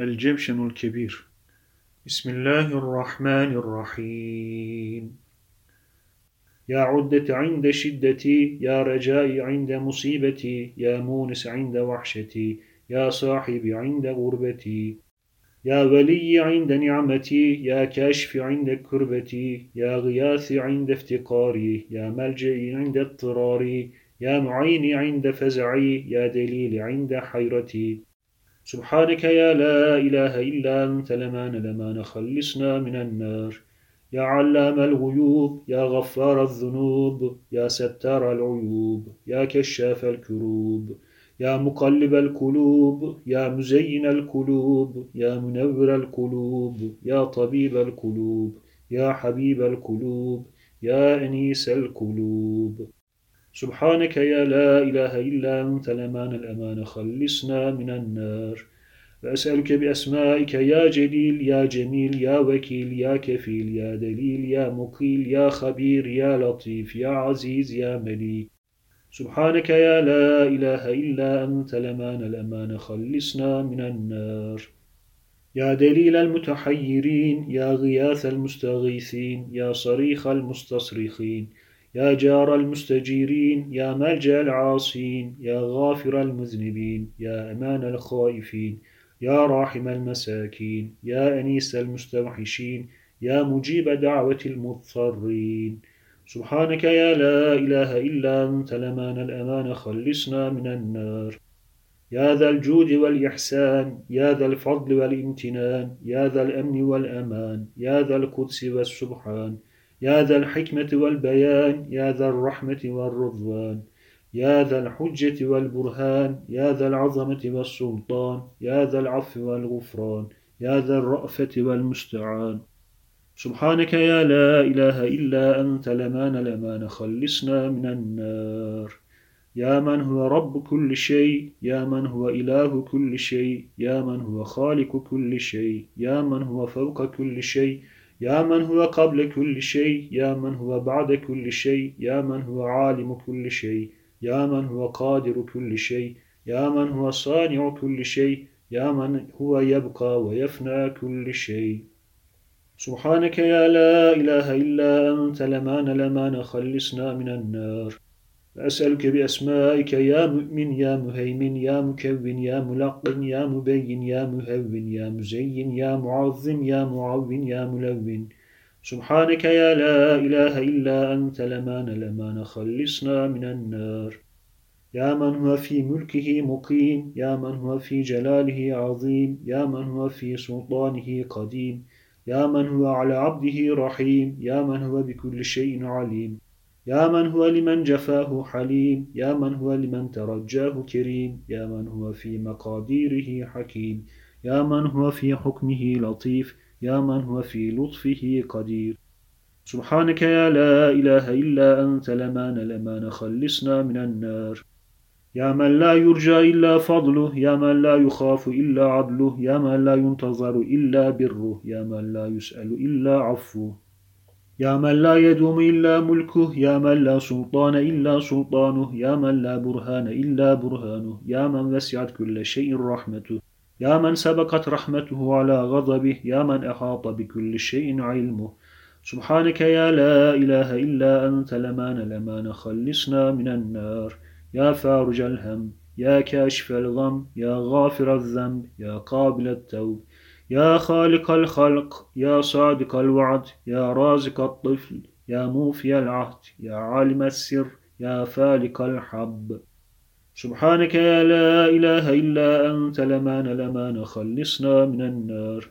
الجمشن الكبير؟ بسم الله الرحمن الرحيم. يا عدة عند شدتي يا رجائي عند مصيبتي يا مونس عند وحشتي يا صاحبي عند غربتي يا ولي عند نعمتي يا كاشف عند كربتي يا غياث عند افتقاري يا ملجئي عند اضطراري يا معيني عند فزعي يا دليل عند حيرتي. سبحانك يا لا إله إلا أنت لمان لمان خلصنا من النار. يا علام الغيوب يا غفار الذنوب يا ستار العيوب يا كشاف الكروب يا مقلب القلوب يا مزين القلوب يا منور القلوب يا طبيب القلوب يا حبيب القلوب يا أنيس القلوب. سبحانك يا لا إله إلا أنت الأمان الأمان؟ خلصنا من النار. وأسألك بأسمائك يا جليل يا جميل يا وكيل يا كفيل يا دليل يا مقيل يا خبير يا لطيف يا عزيز يا مليك. سبحانك يا لا إله إلا أنت الأمان الأمان؟ خلصنا من النار. يا دليل المتحيرين يا غياث المستغيثين يا صريخ المستصرخين يا جار المستجيرين يا ملجأ العاصين يا غافر المذنبين يا أمان الخائفين يا راحم المساكين يا أنيس المستوحشين يا مجيب دعوة المضطرين. سبحانك يا لا إله إلا أنت الأمان الأمان خلصنا من النار. يا ذا الجود والإحسان يا ذا الفضل والامتنان يا ذا الأمن والأمان يا ذا القدس والسبحان. يا ذا الحكمة والبيان يا ذا الرحمة والرضوان يا ذا الحجة والبرهان يا ذا العظمة والسلطان يا ذا العفو والغفران يا ذا الرأفة والمستعان. سبحانك يا لا إله إلا أنت الأمان الأمان خلصنا من النار. يا من هو رب كل شيء يا من هو إله كل شيء يا من هو خالق كل شيء يا من هو فوق كل شيء. يا من هو قبل كل شيء يا من هو بعد كل شيء يا من هو عالم كل شيء يا من هو قادر كل شيء يا من هو صانع كل شيء يا من هو يبقى ويفنى كل شيء. سبحانك يا لا إله إلا أنت لمان لمان خلصنا من النار. أسألك بأسمائك يا مؤمن يا مهيمن يا مكون يا ملقن يا مبين يا مهون يا مزين يا معظم يا معون يا ملون. سبحانك يا لا إله إلا أنت لمان لمان خلصنا من النار. يا من هو في ملكه مقيم يا من هو في جلاله عظيم يا من هو في سلطانه قديم يا من هو على عبده رحيم يا من هو بكل شيء عليم. يا من هو لمن جفاه حليم يا من هو لمن ترجاه كريم يا من هو في مقاديره حكيم يا من هو في حكمه لطيف يا من هو في لطفه قدير. سبحانك يا لا إله إلا أنت لمان لمان خلصنا من النار. يا من لا يرجى إلا فضله يا من لا يخاف إلا عدله يا من لا ينتظر إلا بره يا من لا يسأل إلا عفوه. يا من لا يدوم إلا ملكه يا من لا سلطان إلا سلطانه يا من لا برهان إلا برهانه يا من وسعت كل شيء رحمته يا من سبقت رحمته على غضبه يا من أحاط بكل شيء علمه. سبحانك يا لا إله إلا أنت لمان لمان خلصنا من النار. يا فارج الهم يا كاشف الغم يا غافر الذنب يا قابل التوب. يا خالق الخلق يا صادق الوعد يا رازق الطفل يا موفي العهد يا عالم السر يا فالق الحب. سبحانك يا لا إله إلا أنت الأمان الأمان خلصنا من النار.